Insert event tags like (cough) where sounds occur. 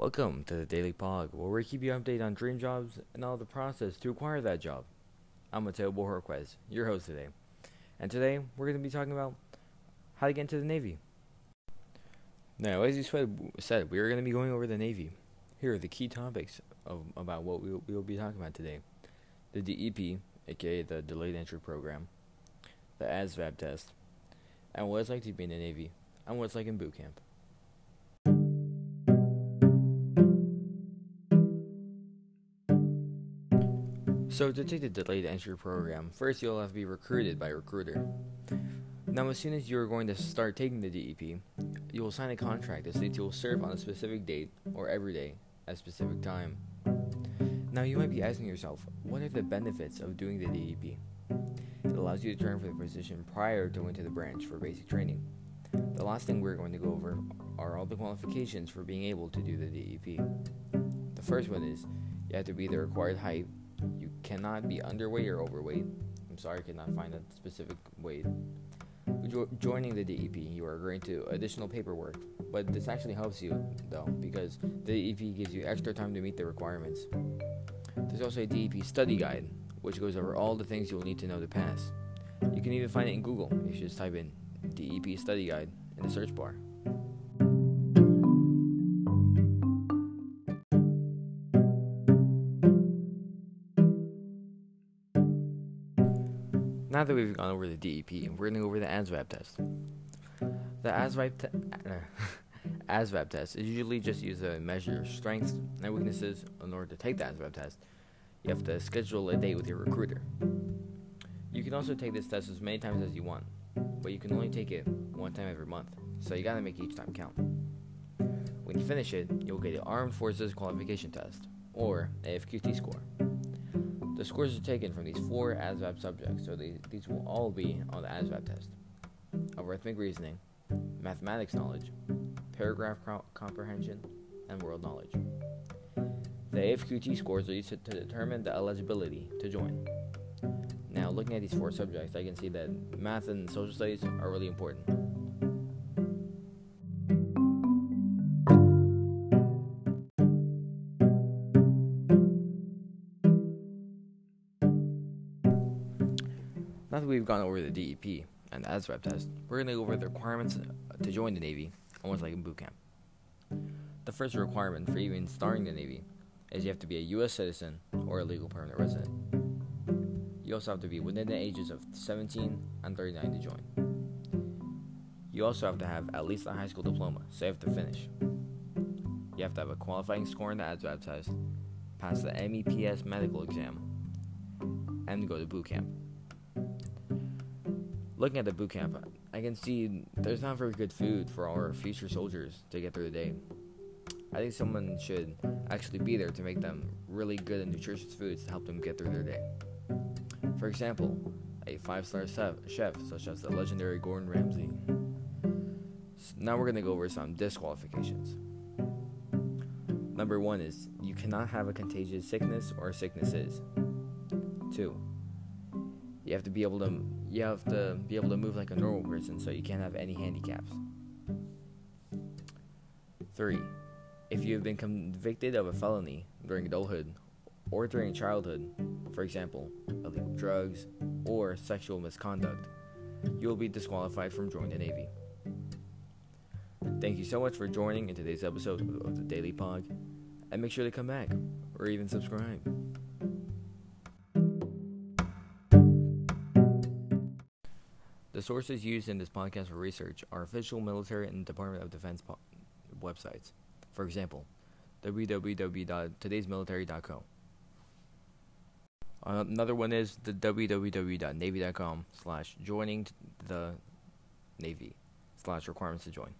Welcome to the Daily Pog, where we keep you updated on dream jobs and all the process to acquire that job. I'm Mateo Borquez, your host today. And today, we're going to be talking about how to get into the Navy. Now, as you said, we are going to be going over the Navy. Here are the key topics of about what we will be talking about today. The DEP, aka the Delayed Entry Program, the ASVAB test, and what it's like to be in the Navy, and what it's like in boot camp. So to take the delayed entry program, first you'll have to be recruited by a recruiter. Now, as soon as you're going to start taking the DEP, you will sign a contract that states you will serve on a specific date or every day at a specific time. Now, you might be asking yourself, what are the benefits of doing the DEP? It allows you to train for the position prior to going to the branch for basic training. The last thing we're going to go over are all the qualifications for being able to do the DEP. The first one is you have to be the required height you cannot be underweight or overweight. I'm sorry, I cannot find a specific weight. Jo- joining the DEP, you are agreeing to additional paperwork, but this actually helps you though because the DEP gives you extra time to meet the requirements. There's also a DEP study guide, which goes over all the things you'll need to know to pass. You can even find it in Google. You just type in DEP study guide in the search bar. Now that we've gone over the DEP, we're going to go over the ASVAB test. The ASVAB, te- (laughs) ASVAB test is usually just used to measure your strengths and weaknesses. In order to take the ASVAB test, you have to schedule a date with your recruiter. You can also take this test as many times as you want, but you can only take it one time every month, so you gotta make each time count. When you finish it, you'll get the Armed Forces Qualification Test, or AFQT score. The scores are taken from these four ASVAB subjects, so these, these will all be on the ASVAB test. Arithmetic reasoning, mathematics knowledge, paragraph comprehension, and world knowledge. The AFQT scores are used to, to determine the eligibility to join. Now, looking at these four subjects, I can see that math and social studies are really important. Now that we've gone over the DEP and the ASVAB test, we're going to go over the requirements to join the Navy almost like in boot camp. The first requirement for even starting the Navy is you have to be a U.S. citizen or a legal permanent resident. You also have to be within the ages of 17 and 39 to join. You also have to have at least a high school diploma, so you have to finish. You have to have a qualifying score in the ASVAB test, pass the MEPS medical exam, and go to boot camp looking at the boot camp, I can see there's not very good food for our future soldiers to get through the day. I think someone should actually be there to make them really good and nutritious foods to help them get through their day. For example, a five star chef, such as the legendary Gordon Ramsay. So now we're going to go over some disqualifications. Number one is you cannot have a contagious sickness or sicknesses. Two, you have to be able to you have to be able to move like a normal person, so you can't have any handicaps. Three, if you have been convicted of a felony during adulthood or during childhood, for example, illegal drugs or sexual misconduct, you will be disqualified from joining the Navy. Thank you so much for joining in today's episode of the Daily Pog, and make sure to come back or even subscribe. The sources used in this podcast for research are official military and Department of Defense po- websites. For example, www.todaysmilitary.co. Another one is the www.navy.com slash joining the Navy slash requirements to join.